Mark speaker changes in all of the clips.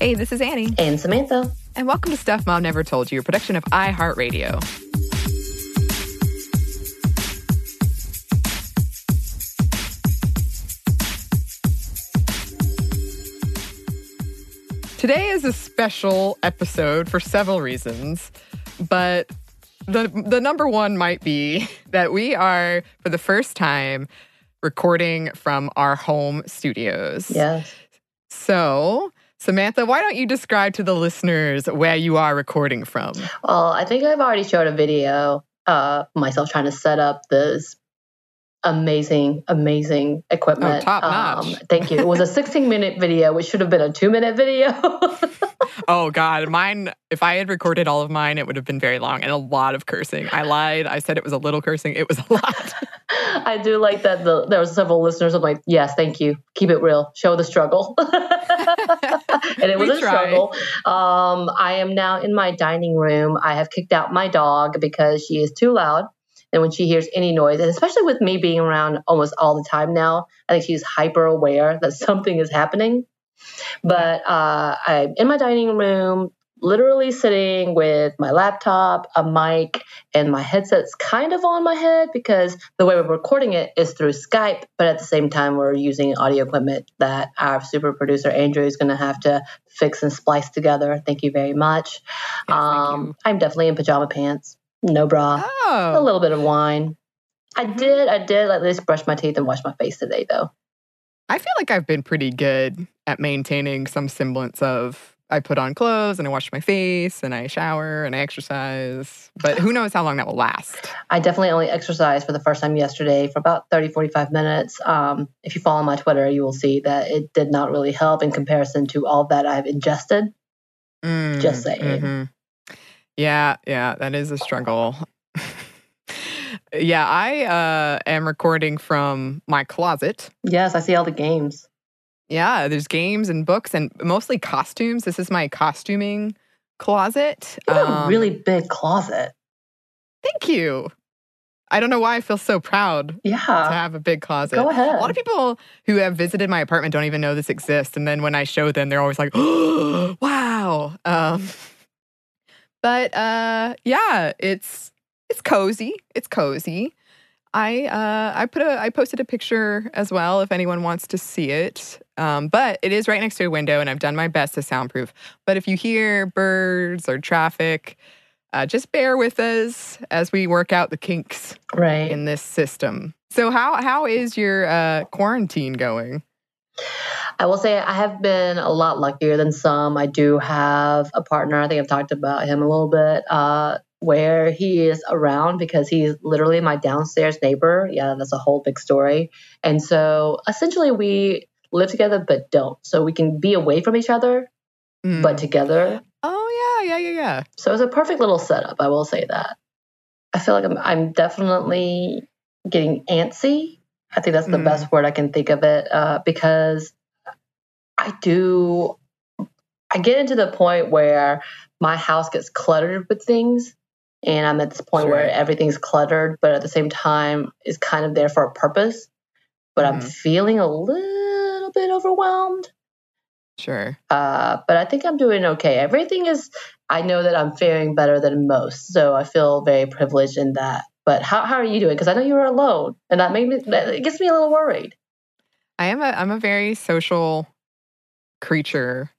Speaker 1: Hey, this is Annie.
Speaker 2: And Samantha.
Speaker 1: And welcome to Stuff Mom Never Told You, a production of iHeartRadio. Today is a special episode for several reasons, but the the number one might be that we are for the first time recording from our home studios.
Speaker 2: Yes.
Speaker 1: So, Samantha, why don't you describe to the listeners where you are recording from?
Speaker 2: Well, I think I've already showed a video uh myself trying to set up this amazing, amazing equipment.
Speaker 1: Oh, top notch. Um,
Speaker 2: thank you. It was a 16 minute video, which should have been a two minute video.
Speaker 1: oh God, mine. If I had recorded all of mine, it would have been very long and a lot of cursing. I lied. I said it was a little cursing. It was a lot.
Speaker 2: I do like that. The, there were several listeners. I'm like, yes, thank you. Keep it real. Show the struggle. and it was we a try. struggle. Um, I am now in my dining room. I have kicked out my dog because she is too loud. And when she hears any noise, and especially with me being around almost all the time now, I think she's hyper aware that something is happening. But uh, I'm in my dining room, literally sitting with my laptop, a mic, and my headset's kind of on my head because the way we're recording it is through Skype, but at the same time, we're using audio equipment that our super producer Andrew is going to have to fix and splice together. Thank you very much.
Speaker 1: Yes, um,
Speaker 2: I'm definitely in pajama pants no bra,
Speaker 1: oh.
Speaker 2: a little bit of wine. I mm-hmm. did, I did at least brush my teeth and wash my face today, though.
Speaker 1: I feel like I've been pretty good at maintaining some semblance of I put on clothes and I wash my face and I shower and I exercise. But who knows how long that will last?
Speaker 2: I definitely only exercised for the first time yesterday for about 30, 45 minutes. Um, if you follow my Twitter, you will see that it did not really help in comparison to all that I've ingested.
Speaker 1: Mm,
Speaker 2: Just saying.
Speaker 1: Mm-hmm. Yeah, yeah, that is a struggle. yeah, I uh, am recording from my closet.
Speaker 2: Yes, I see all the games.
Speaker 1: Yeah, there's games and books and mostly costumes. This is my costuming closet.
Speaker 2: You have um, a really big closet.
Speaker 1: Thank you. I don't know why I feel so proud
Speaker 2: yeah. to
Speaker 1: have a big closet.
Speaker 2: Go ahead.
Speaker 1: A lot of people who have visited my apartment don't even know this exists. And then when I show them, they're always like, oh, wow. Um, but uh, yeah, it's it's cozy. It's cozy. I uh, I put a I posted a picture as well if anyone wants to see it. Um, but it is right next to a window, and I've done my best to soundproof. But if you hear birds or traffic, uh, just bear with us as we work out the kinks
Speaker 2: right.
Speaker 1: in this system. So how how is your uh, quarantine going?
Speaker 2: I will say I have been a lot luckier than some. I do have a partner. I think I've talked about him a little bit. Uh, where he is around because he's literally my downstairs neighbor. Yeah, that's a whole big story. And so essentially, we live together but don't. So we can be away from each other, mm. but together.
Speaker 1: Oh, yeah, yeah, yeah, yeah.
Speaker 2: So it's a perfect little setup. I will say that. I feel like I'm, I'm definitely getting antsy. I think that's the mm. best word I can think of it uh, because I do, I get into the point where my house gets cluttered with things. And I'm at this point sure. where everything's cluttered, but at the same time is kind of there for a purpose. But mm-hmm. I'm feeling a little bit overwhelmed.
Speaker 1: Sure.
Speaker 2: Uh, but I think I'm doing okay. Everything is, I know that I'm faring better than most. So I feel very privileged in that. But how, how are you doing? Because I know you were alone, and that made me, that, it gets me a little worried.
Speaker 1: I am a, I'm a very social creature.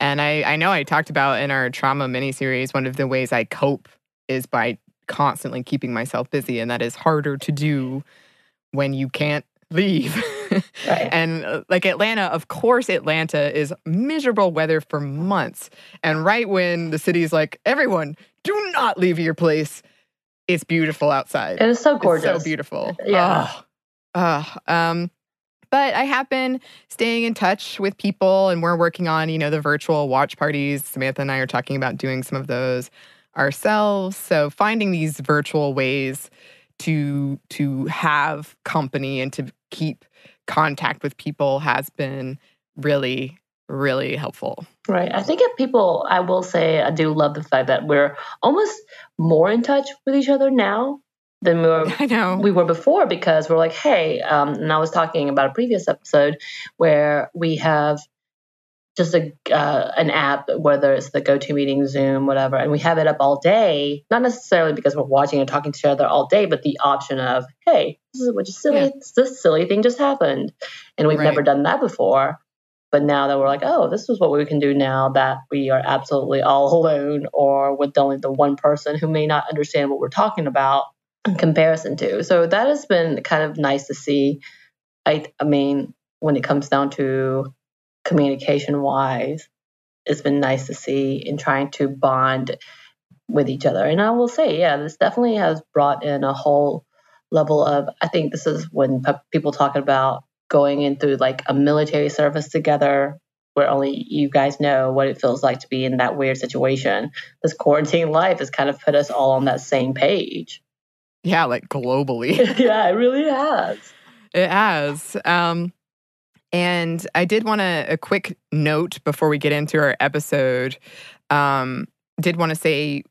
Speaker 1: And I, I know I talked about in our trauma mini series, one of the ways I cope is by constantly keeping myself busy. And that is harder to do when you can't leave.
Speaker 2: right.
Speaker 1: And uh, like Atlanta, of course, Atlanta is miserable weather for months. And right when the city's like, everyone, do not leave your place, it's beautiful outside.
Speaker 2: It is so gorgeous.
Speaker 1: It's so beautiful.
Speaker 2: Yeah.
Speaker 1: Oh, um, but I have been staying in touch with people and we're working on, you know, the virtual watch parties. Samantha and I are talking about doing some of those ourselves. So finding these virtual ways to to have company and to keep contact with people has been really really helpful.
Speaker 2: Right. I think if people, I will say, I do love the fact that we're almost more in touch with each other now than we were
Speaker 1: I know.
Speaker 2: we were before because we're like, hey, um, and I was talking about a previous episode where we have just a uh, an app, whether it's the GoToMeeting, Zoom, whatever, and we have it up all day. Not necessarily because we're watching and talking to each other all day, but the option of, hey, this is which is silly. Yeah. This silly thing just happened, and we've right. never done that before. But now that we're like, oh, this is what we can do now that we are absolutely all alone or with only the one person who may not understand what we're talking about in comparison to. So that has been kind of nice to see. I, I mean, when it comes down to communication wise, it's been nice to see in trying to bond with each other. And I will say, yeah, this definitely has brought in a whole level of, I think this is when people talk about going in through like a military service together where only you guys know what it feels like to be in that weird situation. This quarantine life has kind of put us all on that same page.
Speaker 1: Yeah, like globally.
Speaker 2: yeah, it really has.
Speaker 1: It has. Um, and I did want to, a quick note before we get into our episode. Um, did want to say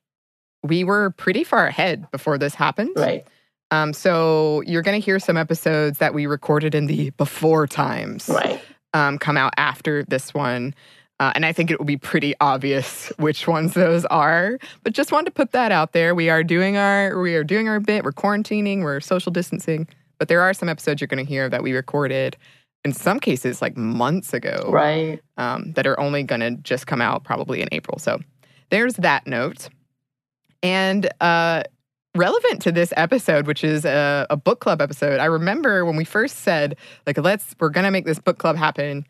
Speaker 1: we were pretty far ahead before this happened.
Speaker 2: Right.
Speaker 1: Um, so you're going to hear some episodes that we recorded in the before times.
Speaker 2: Right.
Speaker 1: Um, come out after this one. Uh, and I think it will be pretty obvious which ones those are. But just wanted to put that out there. We are doing our we are doing our bit. We're quarantining. We're social distancing. But there are some episodes you're going to hear that we recorded in some cases like months ago,
Speaker 2: right?
Speaker 1: Um, that are only going to just come out probably in April. So there's that note. And uh, relevant to this episode, which is a, a book club episode, I remember when we first said like, let's we're going to make this book club happen.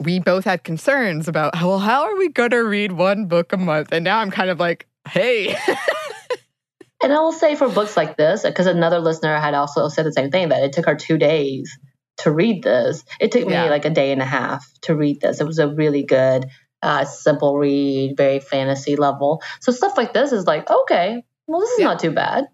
Speaker 1: We both had concerns about, well, how are we going to read one book a month? And now I'm kind of like, hey.
Speaker 2: and I will say for books like this, because another listener had also said the same thing that it took her two days to read this. It took me yeah. like a day and a half to read this. It was a really good, uh, simple read, very fantasy level. So stuff like this is like, okay, well, this is yeah. not too bad.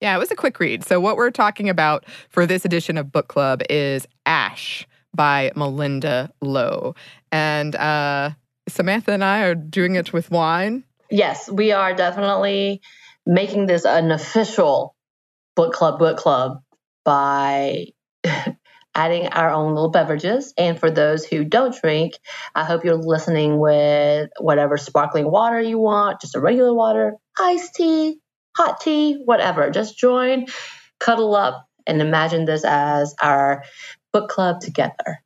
Speaker 1: Yeah, it was a quick read. So what we're talking about for this edition of Book Club is Ash by Malinda Lo. And uh, Samantha and I are doing it with wine.
Speaker 2: Yes, we are definitely making this an official book club book club by adding our own little beverages. And for those who don't drink, I hope you're listening with whatever sparkling water you want, just a regular water, iced tea, hot tea, whatever. Just join, cuddle up, and imagine this as our book club together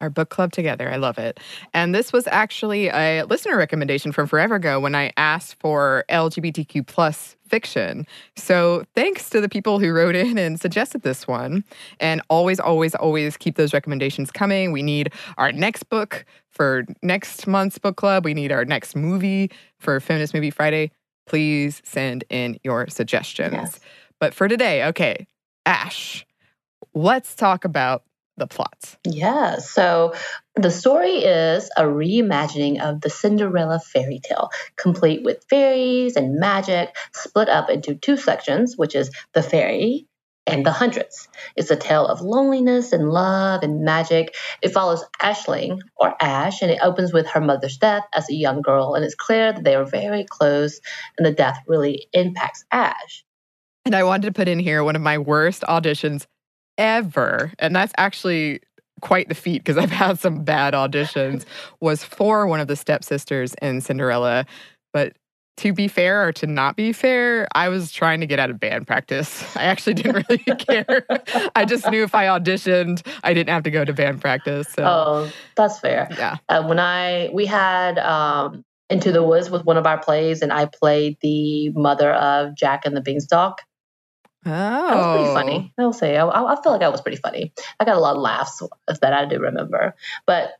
Speaker 1: our book club together. I love it. And this was actually a listener recommendation from forever ago when I asked for LGBTQ plus fiction. So thanks to the people who wrote in and suggested this one. And always, always, always keep those recommendations coming. We need our next book for next month's book club. We need our next movie for Feminist Movie Friday. Please send in your suggestions. Yes. But for today, okay, Ash, let's talk about the plots.
Speaker 2: Yeah. So the story is a reimagining of the Cinderella fairy tale, complete with fairies and magic, split up into two sections, which is the fairy and the huntress. It's a tale of loneliness and love and magic. It follows Aisling, or Ash, and it opens with her mother's death as a young girl. And it's clear that they are very close, and the death really impacts Ash.
Speaker 1: And I wanted to put in here one of my worst auditions ever, and that's actually quite the feat because I've had some bad auditions, was for one of the stepsisters in Cinderella. But to be fair or to not be fair, I was trying to get out of band practice. I actually didn't really care. I just knew if I auditioned, I didn't have to go to band practice. So.
Speaker 2: Oh, that's fair.
Speaker 1: Yeah.
Speaker 2: Uh, when I we had um, Into the Woods with one of our plays, and I played the mother of Jack and the Beanstalk.
Speaker 1: Oh,
Speaker 2: that was pretty funny. Oh. I'll say I, I feel like I was pretty funny. I got a lot of laughs that I do remember. But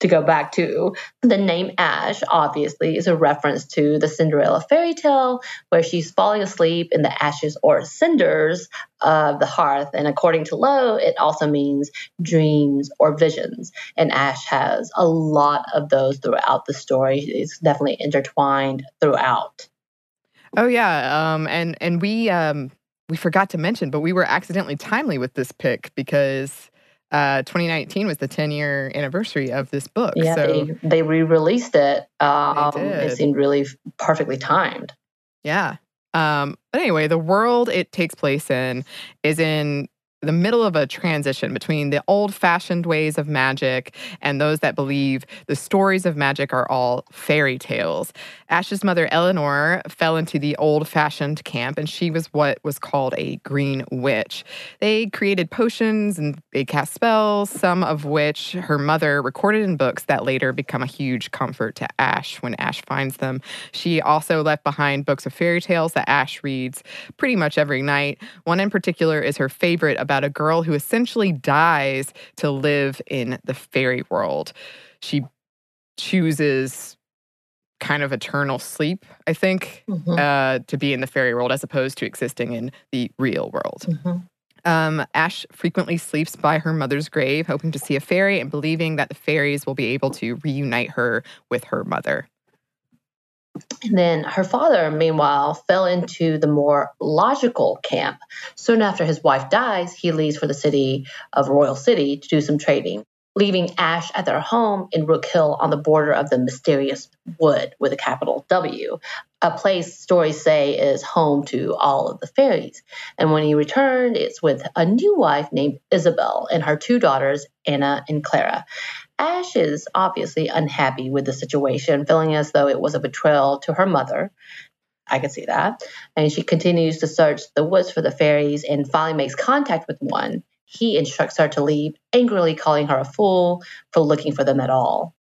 Speaker 2: to go back to the name Ash, obviously, is a reference to the Cinderella fairy tale where she's falling asleep in the ashes or cinders of the hearth. And according to Lo, it also means dreams or visions. And Ash has a lot of those throughout the story. It's definitely intertwined throughout.
Speaker 1: Oh yeah, um, and and we um, we forgot to mention, but we were accidentally timely with this pick because uh, 2019 was the 10 year anniversary of this book.
Speaker 2: Yeah,
Speaker 1: so
Speaker 2: they, they re released it. Um, it seemed really perfectly timed.
Speaker 1: Yeah. Um, but anyway, the world it takes place in is in the middle of a transition between the old fashioned ways of magic and those that believe the stories of magic are all fairy tales. Ash's mother, Eleanor, fell into the old fashioned camp and she was what was called a green witch. They created potions and they cast spells, some of which her mother recorded in books that later become a huge comfort to Ash when Ash finds them. She also left behind books of fairy tales that Ash reads pretty much every night. One in particular is her favorite about about a girl who essentially dies to live in the fairy world. She chooses kind of eternal sleep, I think, mm-hmm. uh, to be in the fairy world as opposed to existing in the real world. Mm-hmm. Um, Ash frequently sleeps by her mother's grave, hoping to see a fairy and believing that the fairies will be able to reunite her with her mother.
Speaker 2: And then her father, meanwhile, fell into the more logical camp. Soon after his wife dies, he leaves for the city of Royal City to do some trading, leaving Ash at their home in Rook Hill on the border of the mysterious wood with a capital W, a place stories say is home to all of the fairies. And when he returned, it's with a new wife named Isabel and her two daughters, Anna and Clara. Ash is obviously unhappy with the situation, feeling as though it was a betrayal to her mother. I can see that. And she continues to search the woods for the fairies and finally makes contact with one. He instructs her to leave, angrily calling her a fool for looking for them at all.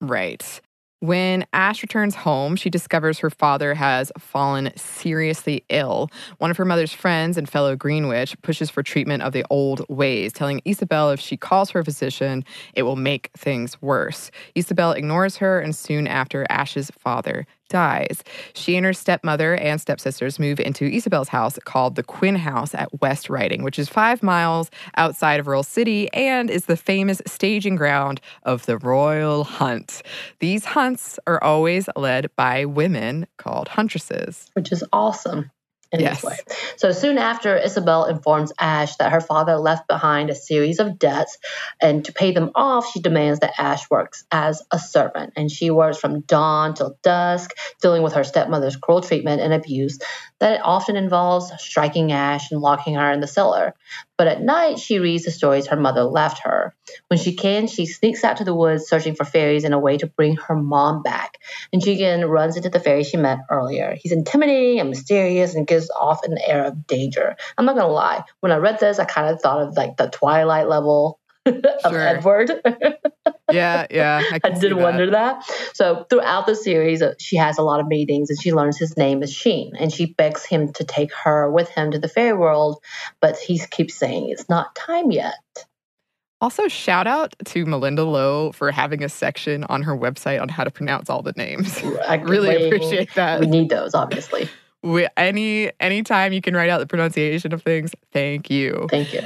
Speaker 1: Right. When Ash returns home, she discovers her father has fallen seriously ill. One of her mother's friends and fellow Green Witch pushes for treatment of the old ways, telling Isabel if she calls a physician, it will make things worse. Isabel ignores her, and soon after, Ash's father dies. She and her stepmother and stepsisters move into Isabel's house called the Quinn House at West Riding, which is five miles outside of Royal City and is the famous staging ground of the Royal Hunt. These hunts are always led by women called huntresses,
Speaker 2: which is awesome in yes. this way. So soon after, Isabel informs Ash that her father left behind a series of debts, and to pay them off, she demands that Ash works as a servant. And she works from dawn till dusk, dealing with her stepmother's cruel treatment and abuse that it often involves striking Ash and locking her in the cellar. But at night, she reads the stories her mother left her. When she can, she sneaks out to the woods searching for fairies in a way to bring her mom back. And she again runs into the fairy she met earlier. He's intimidating and mysterious and gives off an air of danger. I'm not to lie. When I read this, I kind of thought of like the Twilight level of sure. Edward.
Speaker 1: yeah, yeah.
Speaker 2: I, I did wonder that. So throughout the series, uh, she has a lot of meetings and she learns his name is Sheen and she begs him to take her with him to the fairy world, but he keeps saying it's not time yet.
Speaker 1: Also, shout out to Malinda Lo for having a section on her website on how to pronounce all the names. I really appreciate that.
Speaker 2: We need those, obviously.
Speaker 1: We, any anytime you can write out the pronunciation of things, thank you.
Speaker 2: Thank you.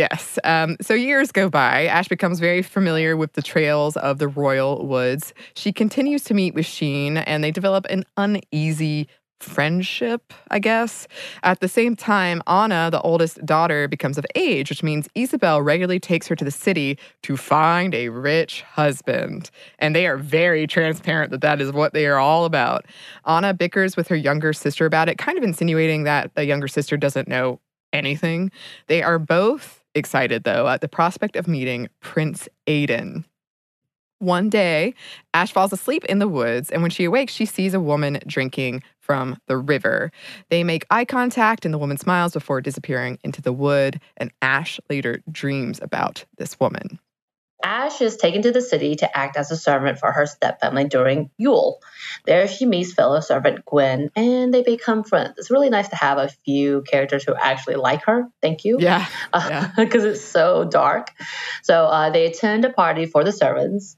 Speaker 1: Yes. Um, so years go by. Ash becomes very familiar with the trails of the royal woods. She continues to meet with Sheen, and they develop an uneasy friendship, I guess. At the same time, Anna, the oldest daughter, becomes of age, which means Isabel regularly takes her to the city to find a rich husband. And they are very transparent that that is what they are all about. Anna bickers with her younger sister about it, kind of insinuating that the younger sister doesn't know anything. They are both excited, though, at the prospect of meeting Prince Aiden. One day, Ash falls asleep in the woods, and when she awakes, she sees a woman drinking from the river. They make eye contact, and the woman smiles before disappearing into the wood, and Ash later dreams about this woman.
Speaker 2: Ash is taken to the city to act as a servant for her stepfamily during Yule. There she meets fellow servant Gwen and they become friends. It's really nice to have a few characters who actually like her. Thank you.
Speaker 1: Yeah.
Speaker 2: Because uh, yeah. it's so dark. So uh, they attend a party for the servants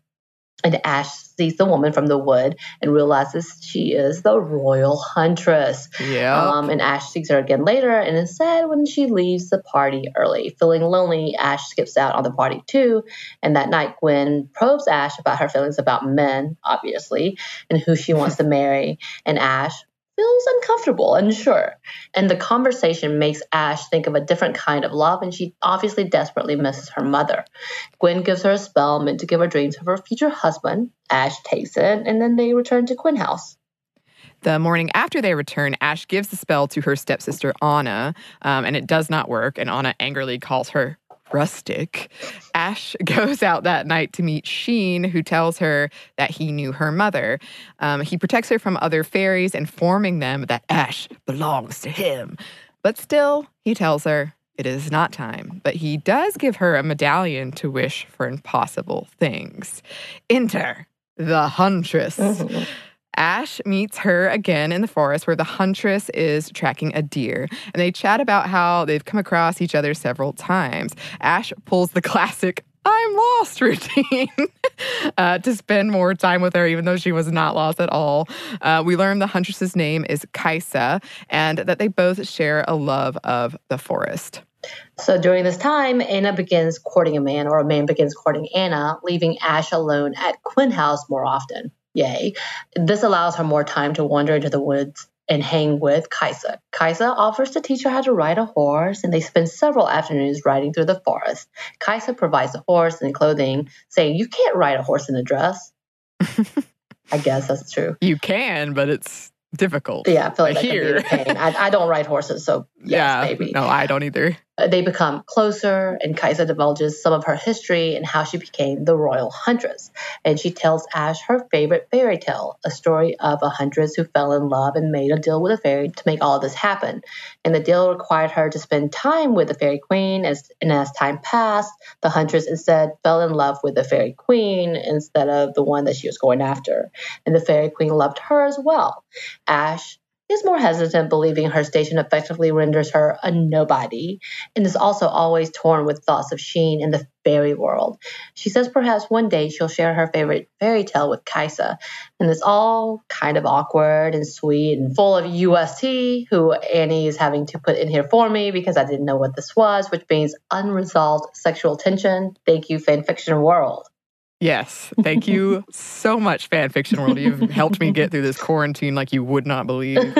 Speaker 2: and Ash sees the woman from the wood and realizes she is the royal huntress.
Speaker 1: Yeah.
Speaker 2: Um, and Ash sees her again later and is sad when she leaves the party early. Feeling lonely, Ash skips out on the party too. And that night, Gwen probes Ash about her feelings about men, obviously, and who she wants to marry. And Ash, feels uncomfortable, unsure. And the conversation makes Ash think of a different kind of love, and she obviously desperately misses her mother. Gwen gives her a spell meant to give her dreams of her future husband. Ash takes it, and then they return to Quinn House.
Speaker 1: The morning after they return, Ash gives the spell to her stepsister Anna, um, and it does not work. And Anna angrily calls her rustic. Ash goes out that night to meet Sheen, who tells her that he knew her mother. Um, he protects her from other fairies, informing them that Ash belongs to him. But still, he tells her it is not time. But he does give her a medallion to wish for impossible things. Enter the Huntress. Mm-hmm. Ash meets her again in the forest where the huntress is tracking a deer. And they chat about how they've come across each other several times. Ash pulls the classic I'm lost routine uh, to spend more time with her, even though she was not lost at all. Uh, we learn the huntress's name is Kaisa and that they both share a love of the forest.
Speaker 2: So during this time, Anna begins courting a man, or a man begins courting Anna, leaving Ash alone at Quinn House more often. Yay. This allows her more time to wander into the woods and hang with Kaisa. Kaisa offers to teach her how to ride a horse, and they spend several afternoons riding through the forest. Kaisa provides the horse and clothing, saying, You can't ride a horse in a dress. I guess that's true.
Speaker 1: You can, but it's difficult.
Speaker 2: Yeah, I feel like I that hear. be a pain. I, I don't ride horses, so yes, yeah, maybe.
Speaker 1: No, I don't either.
Speaker 2: Uh, they become closer, and Kaisa divulges some of her history and how she became the royal huntress. And she tells Ash her favorite fairy tale, a story of a huntress who fell in love and made a deal with a fairy to make all this happen. And the deal required her to spend time with the fairy queen, as, and as time passed, the huntress instead fell in love with the fairy queen instead of the one that she was going after. And the fairy queen loved her as well. Ash is more hesitant, believing her station effectively renders her a nobody, and is also always torn with thoughts of Sheen in the fairy world. She says perhaps one day she'll share her favorite fairy tale with Kaisa, and it's all kind of awkward and sweet and full of UST, who Annie is having to put in here for me because I didn't know what this was, which means unresolved sexual tension. Thank you, fanfiction world.
Speaker 1: Yes. Thank you so much, Fanfiction World. You've helped me get through this quarantine like you would not believe.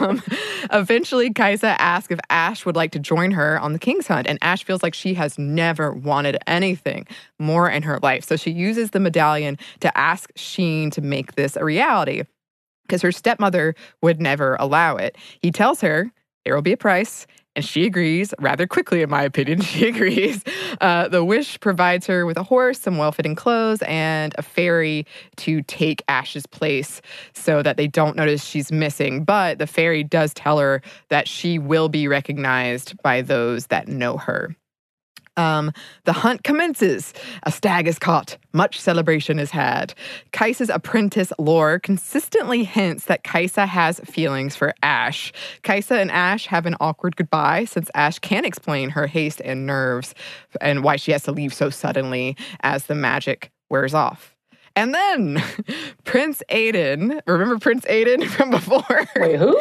Speaker 1: um, eventually, Kaisa asks if Ash would like to join her on the King's Hunt, and Ash feels like she has never wanted anything more in her life. So she uses the medallion to ask Sheen to make this a reality because her stepmother would never allow it. He tells her there will be a price and she agrees rather quickly, in my opinion. She agrees. Uh, the wish provides her with a horse, some well fitting clothes, and a fairy to take Ash's place so that they don't notice she's missing. But the fairy does tell her that she will be recognized by those that know her. Um, the hunt commences. A stag is caught. Much celebration is had. Kaisa's apprentice lore consistently hints that Kaisa has feelings for Ash. Kaisa and Ash have an awkward goodbye since Ash can't explain her haste and nerves and why she has to leave so suddenly as the magic wears off. And then Prince Aiden, remember Prince Aiden from before?
Speaker 2: Wait, who?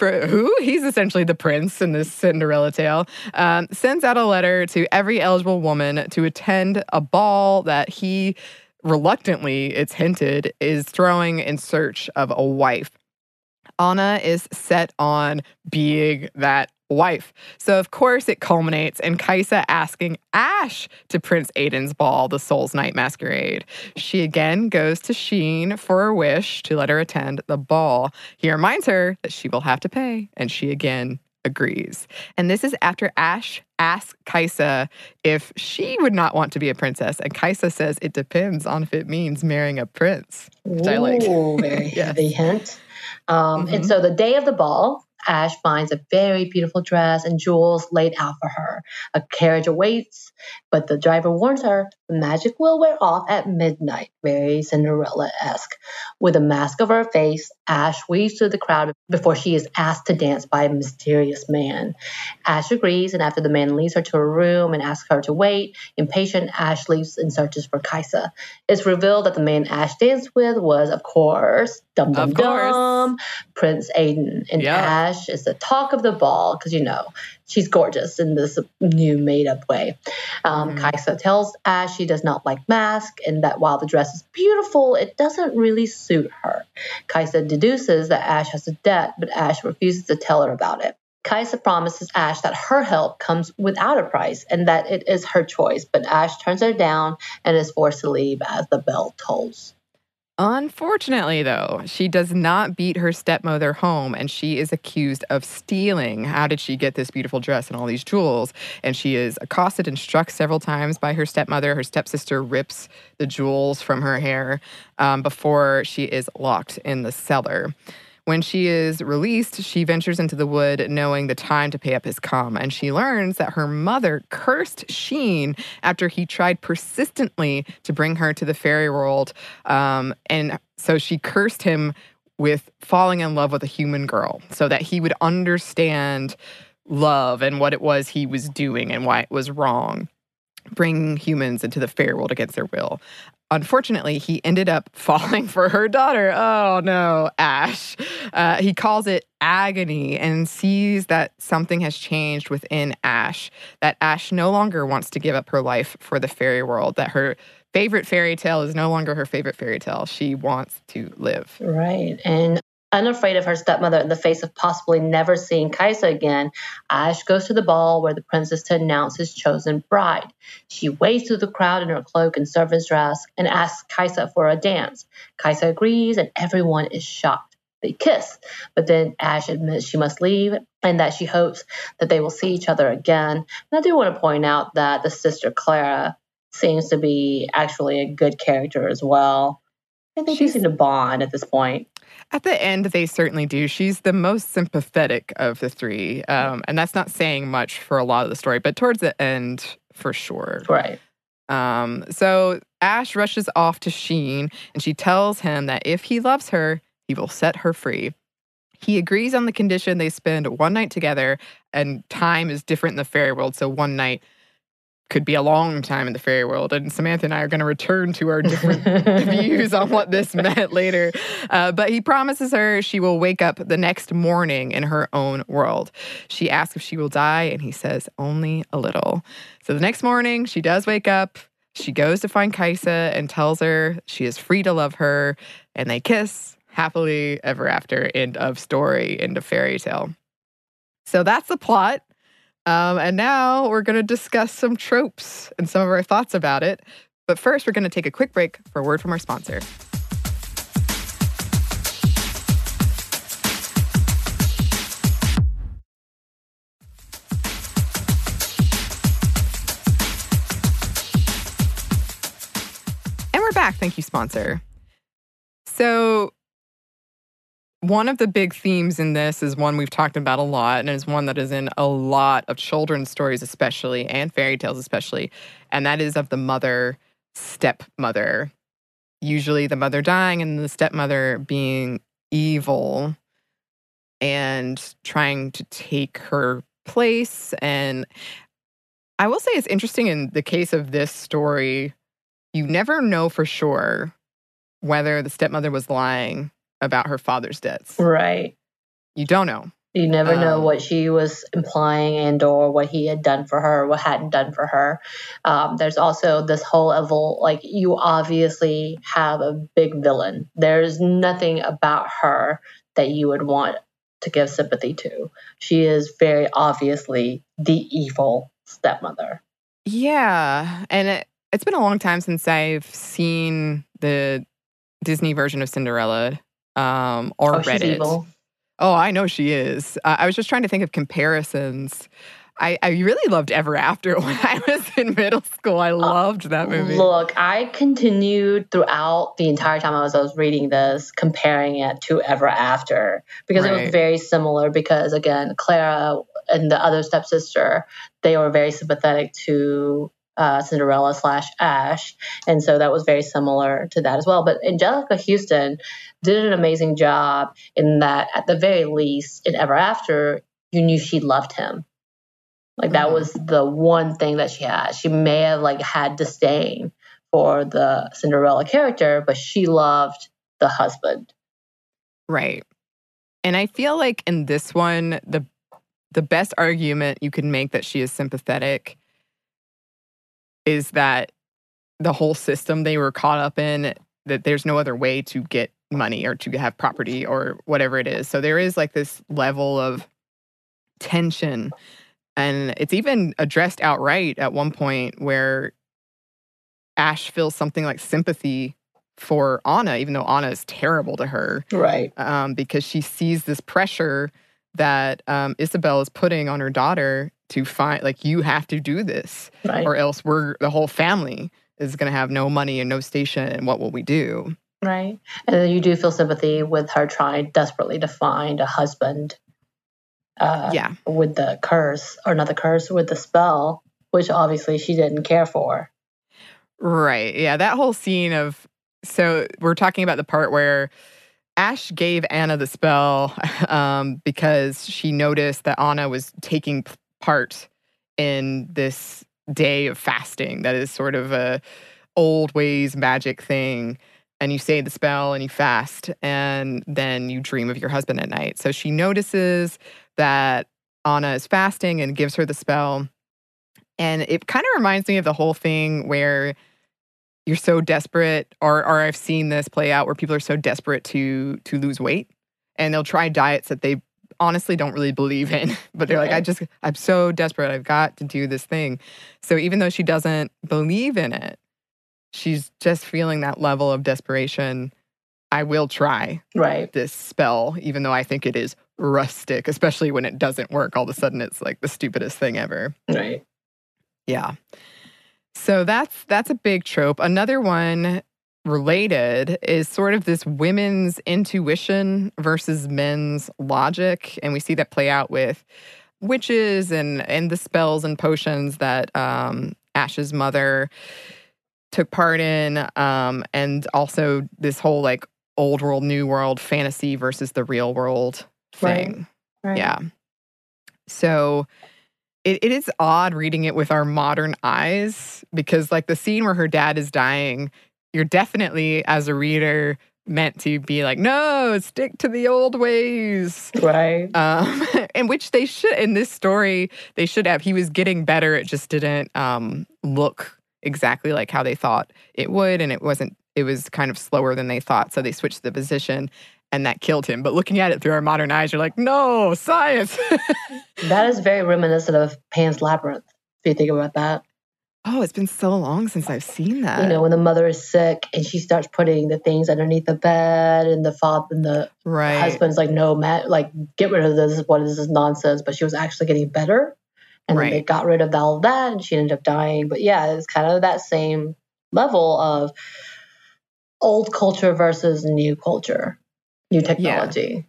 Speaker 1: Who he's essentially the prince in this Cinderella tale, um, sends out a letter to every eligible woman to attend a ball that he reluctantly, it's hinted, is throwing in search of a wife. Anna is set on being that wife. So, of course, it culminates in Kaisa asking Ash to Prince Aiden's ball, the Soul's Night Masquerade. She again goes to Sheen for a wish to let her attend the ball. He reminds her that she will have to pay, and she again agrees. And this is after Ash asks Kaisa if she would not want to be a princess. And Kaisa says it depends on if it means marrying a prince.
Speaker 2: Which Ooh, I like. very yes. heavy hint. Um, mm-hmm. And so the day of the ball, Ash finds a very beautiful dress and jewels laid out for her. A carriage awaits, but the driver warns her the magic will wear off at midnight, very Cinderella esque. With a mask over her face, Ash weaves through the crowd before she is asked to dance by a mysterious man. Ash agrees, and after the man leads her to her room and asks her to wait, impatient, Ash leaves and searches for Kaisa. It's revealed that the man Ash danced with was, of course, Dum Dum Dum, Prince Aiden. And yeah. Ash is the talk of the ball because, you know, she's gorgeous in this new made up way. Um, mm-hmm. Kaisa tells Ash she does not like mask and that while the dress is beautiful, it doesn't really suit her. Kaisa deduces that Ash has a debt, but Ash refuses to tell her about it. Kaisa promises Ash that her help comes without a price and that it is her choice, but Ash turns her down and is forced to leave as the bell tolls.
Speaker 1: Unfortunately, though, she does not beat her stepmother home and she is accused of stealing. How did she get this beautiful dress and all these jewels? And she is accosted and struck several times by her stepmother. Her stepsister rips the jewels from her hair um, before she is locked in the cellar. When she is released, she ventures into the wood knowing the time to pay up has come, and she learns that her mother cursed Sheen after he tried persistently to bring her to the fairy world. Um, and so she cursed him with falling in love with a human girl so that he would understand love and what it was he was doing and why it was wrong bringing humans into the fairy world against their will unfortunately, he ended up falling for her daughter. Oh no, Ash. Uh, he calls it agony and sees that something has changed within Ash, that Ash no longer wants to give up her life for the fairy world, that her favorite fairy tale is no longer her favorite fairy tale. She wants to live.
Speaker 2: Right. And Unafraid of her stepmother in the face of possibly never seeing Kaisa again, Ash goes to the ball where the princess to announce his chosen bride. She wades through the crowd in her cloak and servant's dress and asks Kaisa for a dance. Kaisa agrees and everyone is shocked. They kiss, but then Ash admits she must leave and that she hopes that they will see each other again. And I do want to point out that the sister Clara seems to be actually a good character as well. I think she's in a bond at this point.
Speaker 1: At the end, they certainly do. She's the most sympathetic of the three. Um, and that's not saying much for a lot of the story, but towards the end, for sure.
Speaker 2: Right.
Speaker 1: Um, so Ash rushes off to Sheen and she tells him that if he loves her, he will set her free. He agrees on the condition they spend one night together, and time is different in the fairy world. So one night could be a long time in the fairy world. And Samantha and I are going to return to our different views on what this meant later. Uh, but he promises her she will wake up the next morning in her own world. She asks if she will die, and he says, only a little. So the next morning, she does wake up. She goes to find Kaisa and tells her she is free to love her, and they kiss happily ever after. End of story, end of fairy tale. So that's the plot. Um, and now we're going to discuss some tropes and some of our thoughts about it. But first, we're going to take a quick break for a word from our sponsor. And we're back. Thank you, sponsor. So, one of the big themes in this is one we've talked about a lot and is one that is in a lot of children's stories, especially, and fairy tales, especially. And that is of the mother stepmother. Usually the mother dying and the stepmother being evil and trying to take her place. And I will say it's interesting in the case of this story, you never know for sure whether the stepmother was lying about her father's debts.
Speaker 2: Right.
Speaker 1: You don't know.
Speaker 2: You never um, know what she was implying and or what he had done for her, what hadn't done for her. Um, there's also this whole level, like you obviously have a big villain. There's nothing about her that you would want to give sympathy to. She is very obviously the evil stepmother.
Speaker 1: Yeah, and it, it's been a long time since I've seen the Disney version of Cinderella um, or
Speaker 2: oh,
Speaker 1: Reddit. Oh, I know she is. Uh, I was just trying to think of comparisons. I, I really loved Ever After when I was in middle school. I uh, loved that movie.
Speaker 2: Look, I continued throughout the entire time I was, I was reading this, comparing it to Ever After because right. it was very similar. Because again, Clara and the other stepsister, they were very sympathetic to uh, Cinderella slash Ash. And so that was very similar to that as well. But Anjelica Huston did an amazing job in that, at the very least, in Ever After, you knew she loved him. Like that mm-hmm. was the one thing that she had. She may have like had disdain for the Cinderella character, but she loved the husband.
Speaker 1: Right. And I feel like in this one, the the best argument you can make that she is sympathetic is that the whole system they were caught up in that there's no other way to get money or to have property or whatever it is. So there is like this level of tension and it's even addressed outright at one point where Ash feels something like sympathy for Anna, even though Anna is terrible to her.
Speaker 2: Right.
Speaker 1: Um, because she sees this pressure that um, Isabel is putting on her daughter to find, like, you have to do this,
Speaker 2: right.
Speaker 1: or else we're the whole family is going to have no money and no station. And what will we do?
Speaker 2: Right. And then you do feel sympathy with her trying desperately to find a husband. Uh,
Speaker 1: yeah.
Speaker 2: With the curse, or not the curse, with the spell, which obviously she didn't care for.
Speaker 1: Right. Yeah. That whole scene of, so we're talking about the part where Ash gave Anna the spell um, because she noticed that Anna was taking part in this day of fasting that is sort of a old ways magic thing. And you say the spell and you fast and then you dream of your husband at night. So she notices that anna is fasting and gives her the spell. And it kind of reminds me of the whole thing where you're so desperate or or I've seen this play out where people are so desperate to to lose weight and they'll try diets that they honestly don't really believe in but they're like I just I'm so desperate I've got to do this thing. So even though she doesn't believe in it she's just feeling that level of desperation. I will try
Speaker 2: right
Speaker 1: this spell even though I think it is rustic especially when it doesn't work all of a sudden it's like the stupidest thing ever.
Speaker 2: Right.
Speaker 1: Yeah. So that's that's a big trope. Another one related is sort of this women's intuition versus men's logic and we see that play out with witches and and the spells and potions that um Ash's mother took part in um and also this whole like old world new world fantasy versus the real world thing.
Speaker 2: Right. Right.
Speaker 1: Yeah. So it, it is odd reading it with our modern eyes because like the scene where her dad is dying you're definitely as a reader meant to be like no stick to the old ways
Speaker 2: right
Speaker 1: um in which they should in this story they should have he was getting better it just didn't um look exactly like how they thought it would and it wasn't it was kind of slower than they thought so they switched the position and that killed him. But looking at it through our modern eyes, you're like, no, science.
Speaker 2: that is very reminiscent of Pan's Labyrinth, if you think about that.
Speaker 1: Oh, it's been so long since I've seen that.
Speaker 2: You know, when the mother is sick and she starts putting the things underneath the bed, and the father and the
Speaker 1: right.
Speaker 2: husband's like, "No, Matt, like get rid of this. What is this nonsense?" But she was actually getting better, and right. then they got rid of all of that, and she ended up dying. But yeah, it's kind of that same level of old culture versus new culture new technology.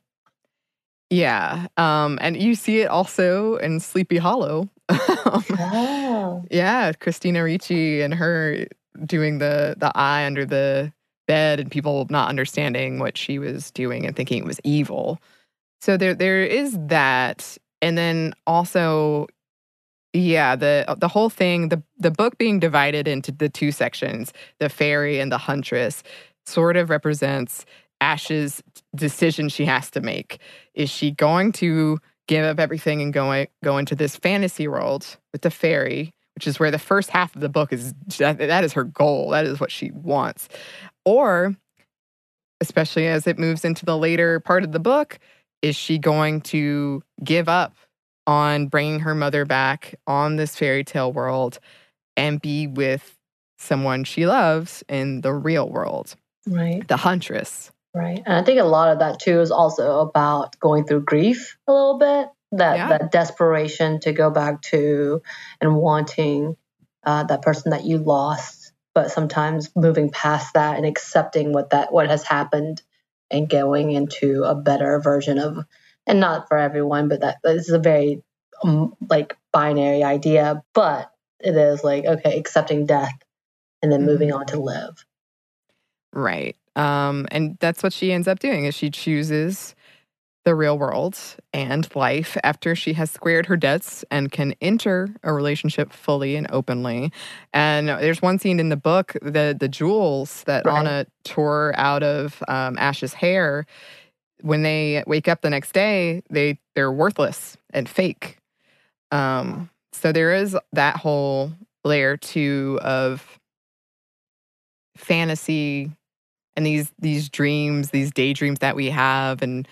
Speaker 1: Yeah. yeah. Um, and you see it also in Sleepy Hollow.
Speaker 2: Oh.
Speaker 1: Yeah, Christina Ricci and her doing the the eye under the bed and people not understanding what she was doing and thinking it was evil. So there there is that. And then also yeah, the the whole thing, the the book being divided into the two sections, the fairy and the huntress, sort of represents Ash's decision she has to make. Is she going to give up everything and go, go into this fantasy world with the fairy, which is where the first half of the book is that, that is her goal. That is what she wants. Or, especially as it moves into the later part of the book, is she going to give up on bringing her mother back on this fairy tale world and be with someone she loves in the real world?
Speaker 2: Right.
Speaker 1: The huntress.
Speaker 2: Right. And I think a lot of that too is also about going through grief a little bit. That yeah. that desperation to go back to and wanting uh, that person that you lost, but sometimes moving past that and accepting what that what has happened and going into a better version of and not for everyone, but that this is a very um, like binary idea, but it is like okay, accepting death and then mm-hmm. moving on to live.
Speaker 1: Right. Um, and that's what she ends up doing is she chooses the real world and life after she has squared her debts and can enter a relationship fully and openly. And there's one scene in the book, the the jewels that right. Anna tore out of um, Ash's hair. When they wake up the next day, they they're worthless and fake. Um, so there is that whole layer too of fantasy and these these dreams, these daydreams that we have, and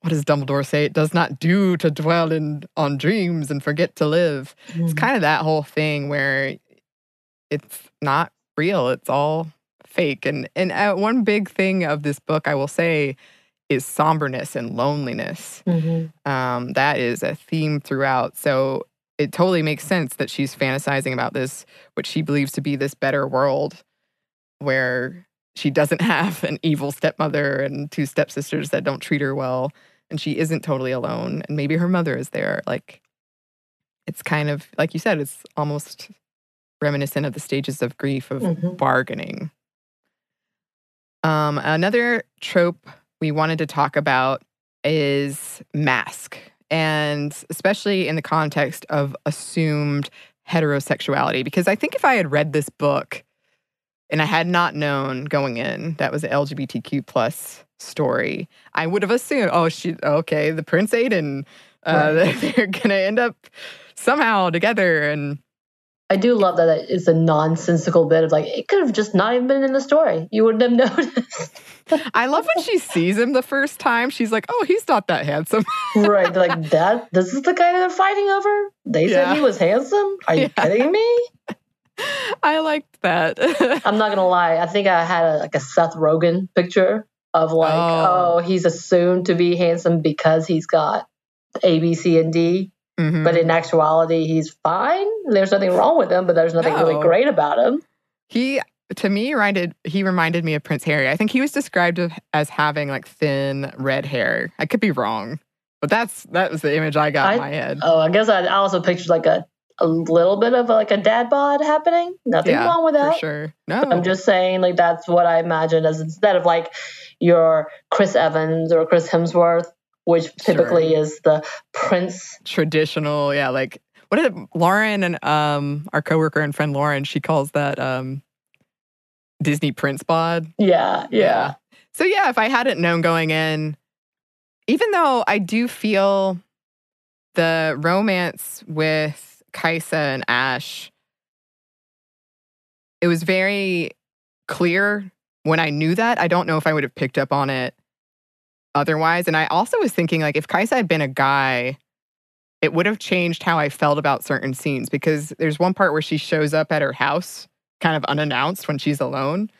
Speaker 1: what does Dumbledore say? It does not do to dwell in on dreams and forget to live. Mm. It's kind of that whole thing where it's not real. It's all fake. And and uh, one big thing of this book, I will say, is somberness and loneliness. Mm-hmm. Um, that is a theme throughout. So it totally makes sense that she's fantasizing about this, what she believes to be this better world where she doesn't have an evil stepmother and two stepsisters that don't treat her well. And she isn't totally alone. And maybe her mother is there. Like, it's kind of, like you said, it's almost reminiscent of the stages of grief of mm-hmm. bargaining. Um, another trope we wanted to talk about is mask, and especially in the context of assumed heterosexuality. Because I think if I had read this book and I had not known going in that was an LGBTQ plus story, I would have assumed, oh, she okay, the Prince Aiden, uh, right. they're gonna end up somehow together and
Speaker 2: I do love that it's a nonsensical bit of like it could have just not even been in the story. You wouldn't have noticed.
Speaker 1: I love when she sees him the first time. She's like, "Oh, he's not that handsome."
Speaker 2: right, like that. This is the guy they're fighting over. They yeah. said he was handsome. Are you yeah. kidding me?
Speaker 1: I liked that.
Speaker 2: I'm not gonna lie. I think I had a, like a Seth Rogen picture of like, oh. oh, he's assumed to be handsome because he's got A, B, C, and D. Mm-hmm. But in actuality, he's fine. There's nothing wrong with him, but there's nothing no. really great about him.
Speaker 1: He to me reminded he reminded me of Prince Harry. I think he was described as having like thin red hair. I could be wrong, but that's that was the image I got I, in my head.
Speaker 2: Oh, I guess I also pictured like a a little bit of like a dad bod happening. Nothing yeah, wrong with that.
Speaker 1: For sure. No.
Speaker 2: I'm just saying like that's what I imagine as instead of like your Chris Evans or Chris Hemsworth which typically sure. is the prince
Speaker 1: traditional yeah like what is it lauren and um our coworker and friend lauren she calls that um disney prince bod
Speaker 2: yeah, yeah yeah
Speaker 1: so yeah if i hadn't known going in even though i do feel the romance with kaisa and ash it was very clear when i knew that i don't know if i would have picked up on it otherwise. And I also was thinking, like, if Kaisa had been a guy, it would have changed how I felt about certain scenes because there's one part where she shows up at her house kind of unannounced when she's alone.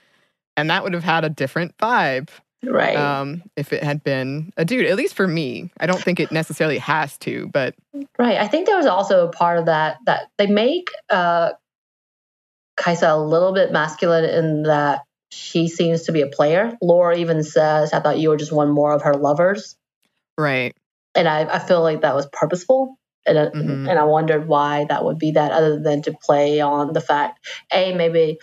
Speaker 1: And that would have had a different vibe.
Speaker 2: Right.
Speaker 1: Um, if it had been a dude, at least for me. I don't think it necessarily has to, but
Speaker 2: Right. I think there was also a part of that that they make uh Kaisa a little bit masculine in that she seems to be a player. Laura even says, I thought you were just one more of her lovers.
Speaker 1: Right.
Speaker 2: And I, I feel like that was purposeful. And, mm-hmm. and I wondered why that would be that, other than to play on the fact, A, maybe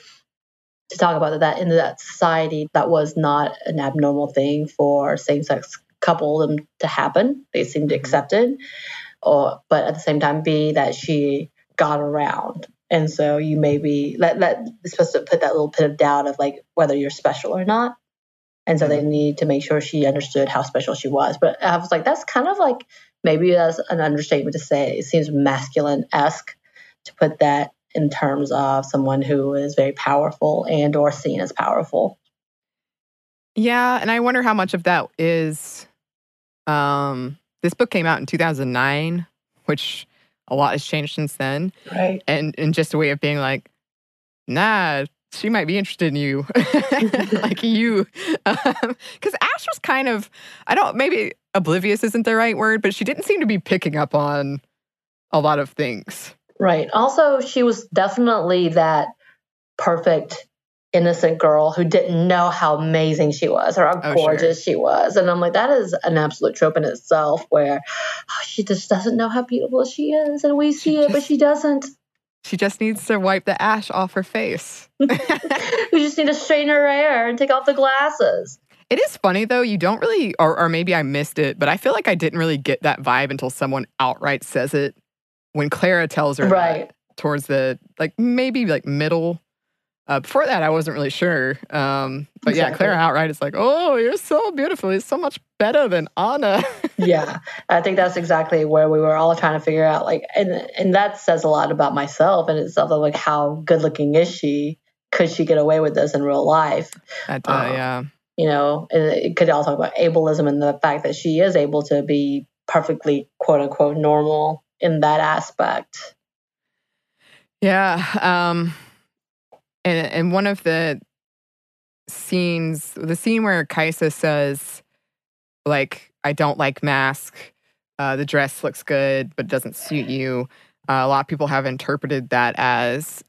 Speaker 2: to talk about that in that society, that was not an abnormal thing for same sex couple to happen. They seemed mm-hmm. accepted. Or, but at the same time, B, that she got around and so you may be that that is supposed to put that little bit of doubt of like whether you're special or not. And so mm-hmm. they need to make sure she understood how special she was. But I was like, that's kind of like maybe that's an understatement to say. It seems masculine esque to put that in terms of someone who is very powerful and or seen as powerful.
Speaker 1: Yeah, and I wonder how much of that is um this book came out in 2009, which a lot has changed since then.
Speaker 2: Right.
Speaker 1: And and just a way of being like, nah, she might be interested in you, like you, because um, Ash was kind of, I don't, maybe oblivious isn't the right word, but she didn't seem to be picking up on a lot of things.
Speaker 2: Right. Also, she was definitely that perfect innocent girl who didn't know how amazing she was or how oh, gorgeous sure. she was. And I'm like, that is an absolute trope in itself where oh, she just doesn't know how beautiful she is. And we see she it, just, but she doesn't.
Speaker 1: She just needs to wipe the ash off her face.
Speaker 2: we just need to straighten her hair and take off the glasses.
Speaker 1: It is funny though, you don't really, or, or maybe I missed it, but I feel like I didn't really get that vibe until someone outright says it when Clara tells her right. towards the, like maybe like middle uh, before that, I wasn't really sure. Um, but exactly. yeah, Clara outright is like, "Oh, you're so beautiful. You're so much better than Ana."
Speaker 2: yeah, I think that's exactly where we were all trying to figure out. Like, and and that says a lot about myself and itself. Like, how good looking is she? Could she get away with this in real life?
Speaker 1: That, uh, um, yeah.
Speaker 2: You know, and it could also talk about ableism and the fact that she is able to be perfectly quote unquote normal in that aspect.
Speaker 1: Yeah. Um, and and one of the scenes, the scene where Kaisa says, like, I don't like mask. Uh, the dress looks good, but doesn't suit you. Uh, a lot of people have interpreted that as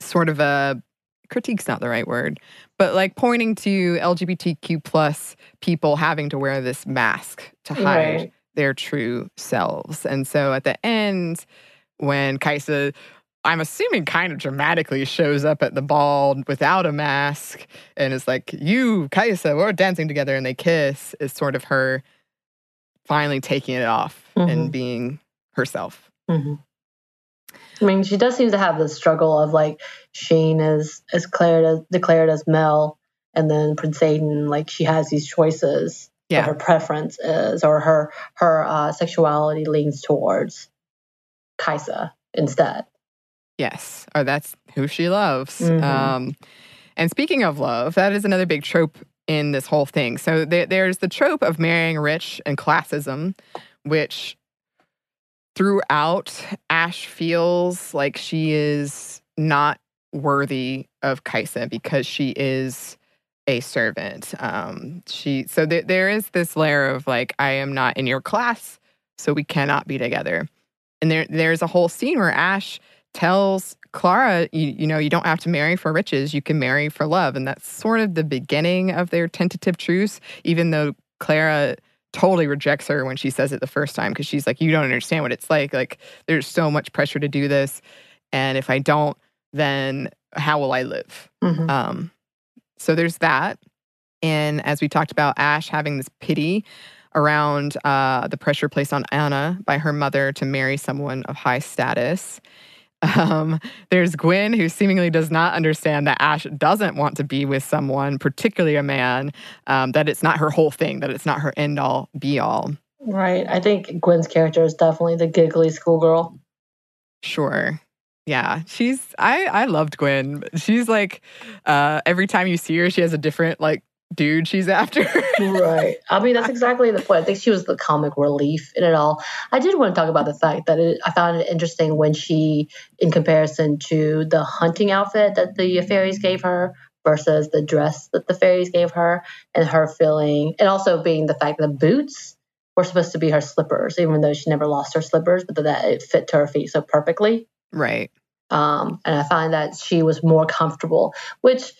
Speaker 1: sort of a critique's not the right word, but like pointing to LGBTQ plus people having to wear this mask to hide right. Their true selves. And so at the end, when Kaisa I'm assuming kind of dramatically shows up at the ball without a mask and is like, You, Kaisa, we're dancing together and they kiss is sort of her finally taking it off mm-hmm. and being herself.
Speaker 2: Mm-hmm. I mean, she does seem to have the struggle of like Sidhean is is declared as declared as male, and then Prince Aidan, like she has these choices. Yeah. her preference is, or her her uh, sexuality leans towards Kaisa instead.
Speaker 1: Yes, or that's who she loves. Mm-hmm. Um, and speaking of love, that is another big trope in this whole thing. So there, there's the trope of marrying rich and classism, which throughout Ash feels like she is not worthy of Kaisa because she is a servant. Um, she so th- there is this layer of like I am not in your class, so we cannot be together. And there there's a whole scene where Ash tells Clara, you, you know, you don't have to marry for riches, you can marry for love. And that's sort of the beginning of their tentative truce, even though Clara totally rejects her when she says it the first time because she's like, You don't understand what it's like. Like, there's so much pressure to do this. And if I don't, then how will I live? Mm-hmm. Um, so there's that. And as we talked about, Ash having this pity around uh, the pressure placed on Ana by her mother to marry someone of high status. Um, there's Gwen, who seemingly does not understand that Ash doesn't want to be with someone, particularly a man, um, that it's not her whole thing, that it's not her end all be all.
Speaker 2: Right. I think Gwen's character is definitely the giggly schoolgirl.
Speaker 1: Sure. Yeah, she's I I loved Gwen. She's like uh every time you see her she has a different like dude she's after.
Speaker 2: right. I mean, that's exactly the point. I think she was the comic relief in it all. I did want to talk about the fact that it, I found it interesting when she, in comparison to the hunting outfit that the fairies gave her versus the dress that the fairies gave her, and her feeling, and also being the fact that the boots were supposed to be her slippers, even though she never lost her slippers, but that it fit to her feet so perfectly.
Speaker 1: Right.
Speaker 2: Um, and I find that she was more comfortable, which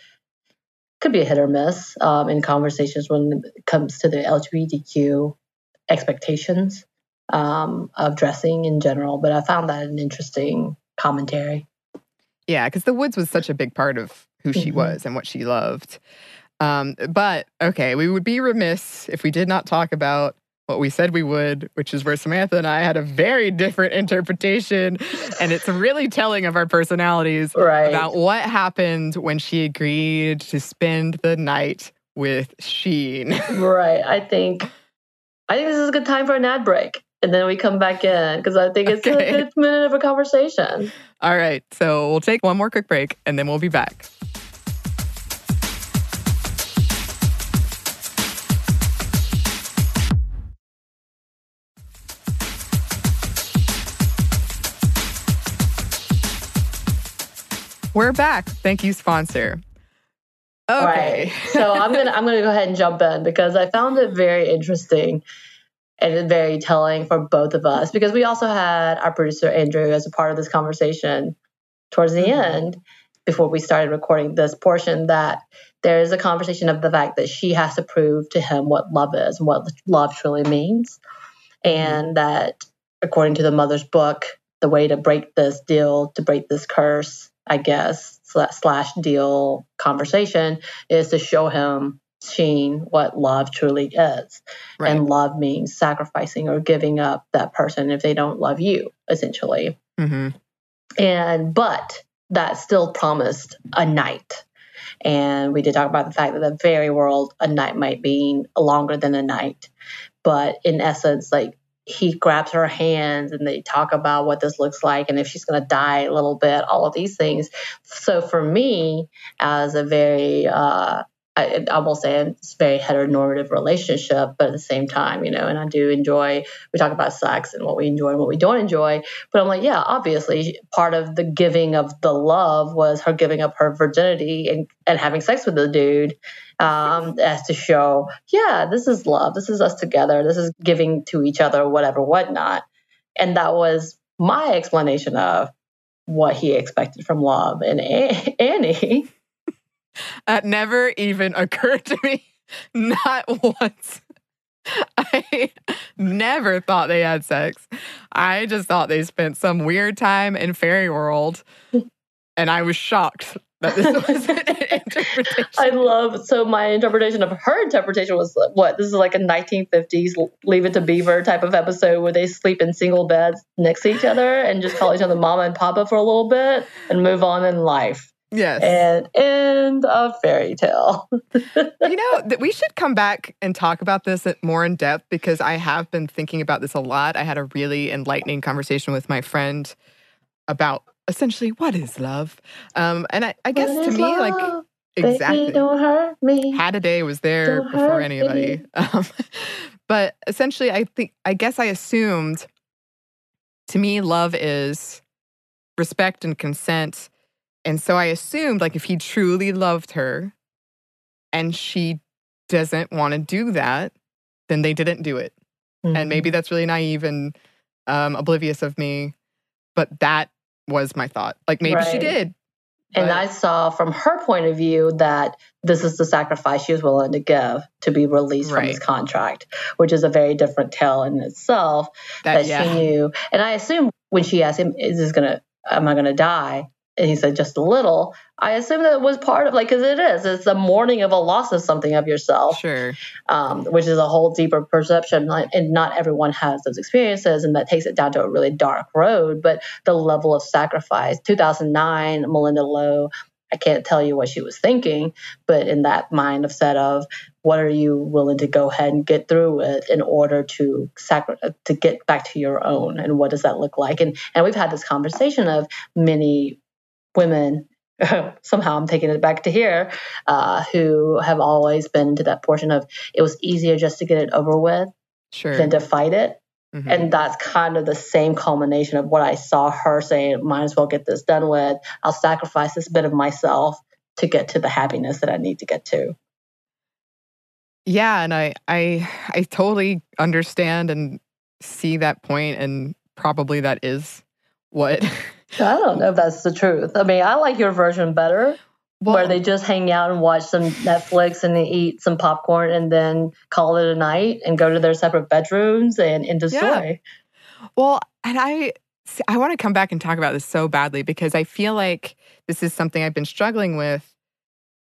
Speaker 2: could be a hit or miss um, in conversations when it comes to the LGBTQ expectations um, of dressing in general. But I found that an interesting commentary.
Speaker 1: Yeah, because the woods was such a big part of who she mm-hmm. was and what she loved. Um, but okay, we would be remiss if we did not talk about what we said we would, which is where Samantha and I had a very different interpretation. And it's really telling of our personalities
Speaker 2: right.
Speaker 1: about what happened when she agreed to spend the night with Sidhean.
Speaker 2: Right. I think I think this is a good time for an ad break. And then we come back in because I think it's okay. a good minute of a conversation.
Speaker 1: All right. So we'll take one more quick break and then we'll be back. We're back. Thank you, sponsor.
Speaker 2: Okay. Right. so I'm gonna I'm gonna go ahead and jump in because I found it very interesting and very telling for both of us because we also had our producer Andrew as a part of this conversation towards the mm-hmm. end before we started recording this portion that there is a conversation of the fact that she has to prove to him what love is and what love truly means mm-hmm. and that according to the mother's book the way to break this deal to break this curse I guess, slash deal conversation is to show him Sidhean what love truly is. Right. And love means sacrificing or giving up that person if they don't love you, essentially. Mm-hmm. And, but that still promised a night. And we did talk about the fact that the very world, a night might be longer than a night. But in essence, like he grabs her hands and they talk about what this looks like and if she's going to die a little bit, all of these things. So for me, as a very uh, I, I will say it's very heteronormative relationship, but at the same time, you know, and I do enjoy, we talk about sex and what we enjoy and what we don't enjoy. But I'm like, yeah, obviously, part of the giving of the love was her giving up her virginity and, and having sex with the dude um, as to show, yeah, this is love. This is us together. This is giving to each other, whatever, whatnot. And that was my explanation of what he expected from love. And Anney
Speaker 1: that never even occurred to me. Not once. I never thought they had sex. I just thought they spent some weird time in fairy world. And I was shocked that this was an interpretation.
Speaker 2: I love so my interpretation of her interpretation was what this is like a 1950s Leave It to Beaver type of episode where they sleep in single beds next to each other and just call each other mama and papa for a little bit and move on in life.
Speaker 1: Yes.
Speaker 2: And end of fairy tale.
Speaker 1: you know, that we should come back and talk about this more in depth because I have been thinking about this a lot. I had a really enlightening conversation with my friend about essentially what is love. Um, and I, I guess to me, love? like exactly,
Speaker 2: don't hurt me.
Speaker 1: Had a day was there don't before anybody. Um, but essentially, I think I guess I assumed. To me, love is respect and consent and so I assumed, like, if he truly loved her and she doesn't want to do that, then they didn't do it. Mm-hmm. And maybe mm-hmm. that's really naive and um, oblivious of me, but that was my thought. Like, maybe right. she did.
Speaker 2: And I saw from her point of view that this is the sacrifice she was willing to give to be released right. from this contract, which is a very different tale in itself that, that yeah. she knew. And I assume when she asked him, "Is this gonna? Am I gonna die?" And he said just a little. I assume that it was part of like because it is it's the mourning of a loss of something of yourself.
Speaker 1: Sure.
Speaker 2: Um, which is a whole deeper perception and not everyone has those experiences and that takes it down to a really dark road but the level of sacrifice 2009 malinda lo i can't tell you what she was thinking but in that mind of set of what are you willing to go ahead and get through with in order to sacri- to get back to your own and what does that look like? And and we've had this conversation of many women somehow I'm taking it back to here, uh, who have always been to that portion of it was easier just to get it over with
Speaker 1: sure.
Speaker 2: than to fight it. Mm-hmm. And that's kind of the same culmination of what I saw her saying, might as well get this done with. I'll sacrifice this bit of myself to get to the happiness that I need to get to.
Speaker 1: Yeah, and I I I totally understand and see that point and probably that is what
Speaker 2: I don't know if that's the truth. I mean, I like your version better. Well, where they just hang out and watch some Netflix and they eat some popcorn and then call it a night and go to their separate bedrooms and into yeah. story.
Speaker 1: Well, and I I want to come back and talk about this so badly because I feel like this is something I've been struggling with.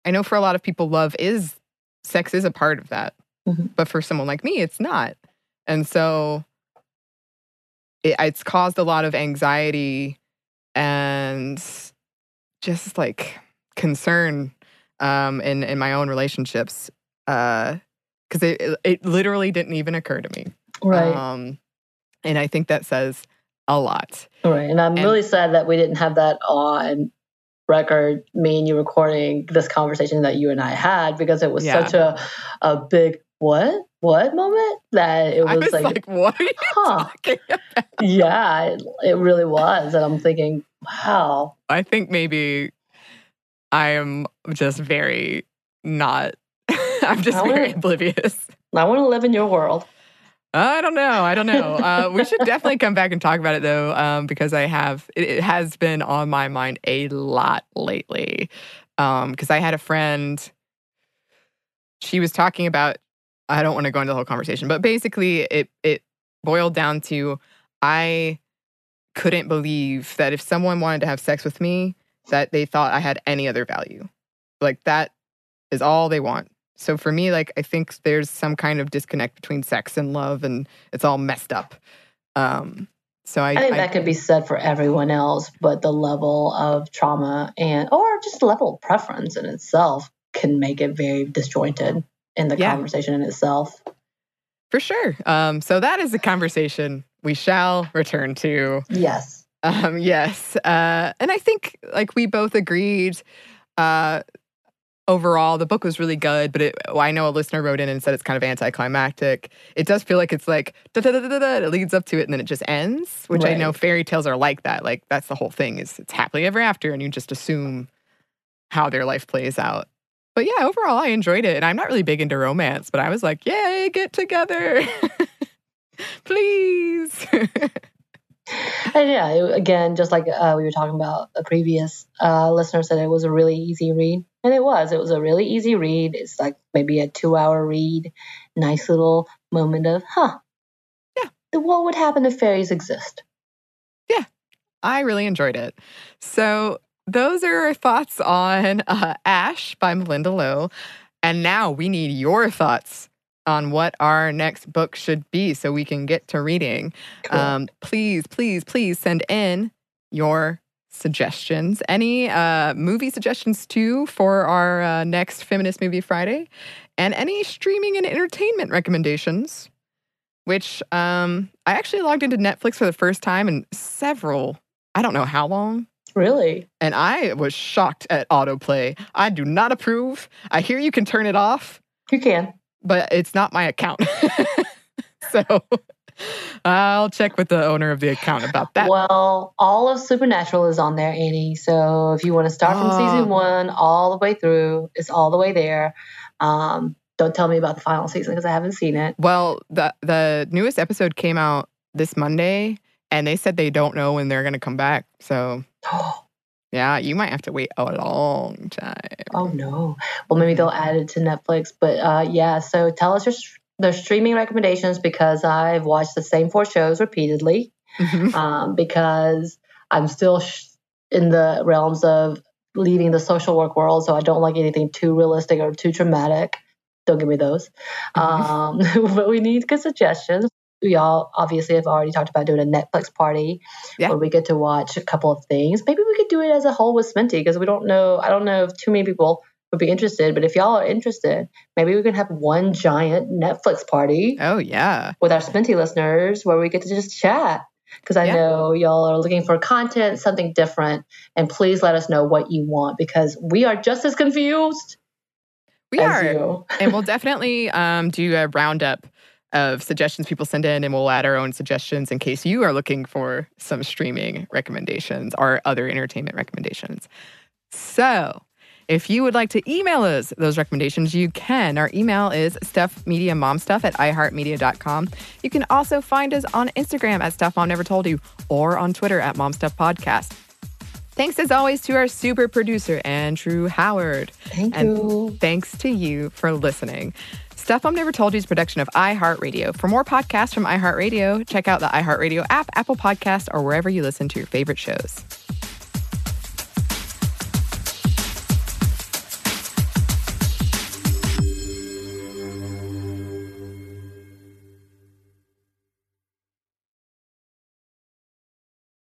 Speaker 1: I know for a lot of people love is sex is a part of that. Mm-hmm. But for someone like me, it's not. And so it, it's caused a lot of anxiety and just like concern um, in in my own relationships because uh, it it literally didn't even occur to me.
Speaker 2: Right. Um,
Speaker 1: and I think that says a lot.
Speaker 2: Right. And I'm and, really sad that we didn't have that on record, me and you recording this conversation that you and I had because it was yeah. such a a big what what moment that it was,
Speaker 1: was
Speaker 2: like,
Speaker 1: like, what are you huh. talking about?
Speaker 2: Yeah, it, it really was, and I'm thinking, wow.
Speaker 1: I think maybe I am just very not. I'm just very wanna, oblivious.
Speaker 2: I want to live in your world.
Speaker 1: I don't know. I don't know. Uh, we should definitely come back and talk about it though, um, because I have it, it, has been on my mind a lot lately. Because um, I had a friend. She was talking about I don't want to go into the whole conversation, but basically it it boiled down to I couldn't believe that if someone wanted to have sex with me, that they thought I had any other value. Like that is all they want. So for me, like I think there's some kind of disconnect between sex and love, and it's all messed up. Um, so I,
Speaker 2: I think I, that could be said for everyone else, but the level of trauma and or just level of preference in itself can make it very disjointed in the yeah. conversation in itself.
Speaker 1: For sure. Um, so that is a conversation we shall return to.
Speaker 2: Yes.
Speaker 1: Um, yes. Uh, and I think like we both agreed, uh, overall, the book was really good, but it, I know a listener wrote in and said it's kind of anticlimactic. It does feel like it's like da da da da da. It leads up to it and then it just ends, which right. I know fairy tales are like that. Like that's the whole thing is it's happily ever after, and you just assume how their life plays out. But yeah, overall, I enjoyed it, and I'm not really big into romance, but I was like, yay, get together, please.
Speaker 2: And yeah, it, again, just like uh, we were talking about, a previous uh, listener said it was a really easy read. And it was. It was a really easy read. It's like maybe a two hour read. Nice little moment of, huh.
Speaker 1: Yeah.
Speaker 2: The what would happen if fairies exist?
Speaker 1: Yeah. I really enjoyed it. So those are our thoughts on uh, Ash by Malinda Lo. And now we need your thoughts on what our next book should be so we can get to reading. Cool. Um, please, please, please send in your suggestions. Any uh, movie suggestions too for our uh, next Feminist Movie Friday, and any streaming and entertainment recommendations. Which um, I actually logged into Netflix for the first time in several, I don't know how long.
Speaker 2: Really?
Speaker 1: And I was shocked at autoplay. I do not approve. I hear you can turn it off.
Speaker 2: You can
Speaker 1: but it's not my account. so I'll check with the owner of the account about that.
Speaker 2: Well, all of Supernatural is on there, Anney. So if you want to start from season oh. one all the way through, it's all the way there. Um, don't tell me about the final season because I haven't seen it.
Speaker 1: Well, the the newest episode came out this Monday, and they said they don't know when they're going to come back. So Yeah, you might have to wait a long time.
Speaker 2: Oh no. Well, maybe they'll add it to Netflix. But uh, yeah, so tell us your their streaming recommendations because I've watched the same four shows repeatedly. Mm-hmm. Um, because I'm still sh- in the realms of leaving the social work world, so I don't like anything too realistic or too dramatic. Don't give me those. Mm-hmm. Um, but we need good suggestions we all obviously have already talked about doing a Netflix party yeah. where we get to watch a couple of things. Maybe we could do it as a whole with Sminty because we don't know. I don't know if too many people would be interested, but if y'all are interested, maybe we can have one giant Netflix party.
Speaker 1: Oh yeah,
Speaker 2: with our Sminty listeners where we get to just chat. Because I yeah. know y'all are looking for content, something different, and please let us know what you want because we are just as confused.
Speaker 1: We are, and we'll definitely um, do a roundup of suggestions people send in, and we'll add our own suggestions in case you are looking for some streaming recommendations or other entertainment recommendations. So, if you would like to email us those recommendations, you can. Our email is stuffmediamomstuff at iheartmedia.com. You can also find us on Instagram at Stuff Mom Never Told You or on Twitter at MomStuffPodcast. Thanks as always to our super producer, Andrew Howard.
Speaker 2: Thank
Speaker 1: and
Speaker 2: you.
Speaker 1: Thanks to you for listening. Stuff Mom Never Told You is production of iHeartRadio. For more podcasts from iHeartRadio, check out the iHeartRadio app, Apple Podcast, or wherever you listen to your favorite shows.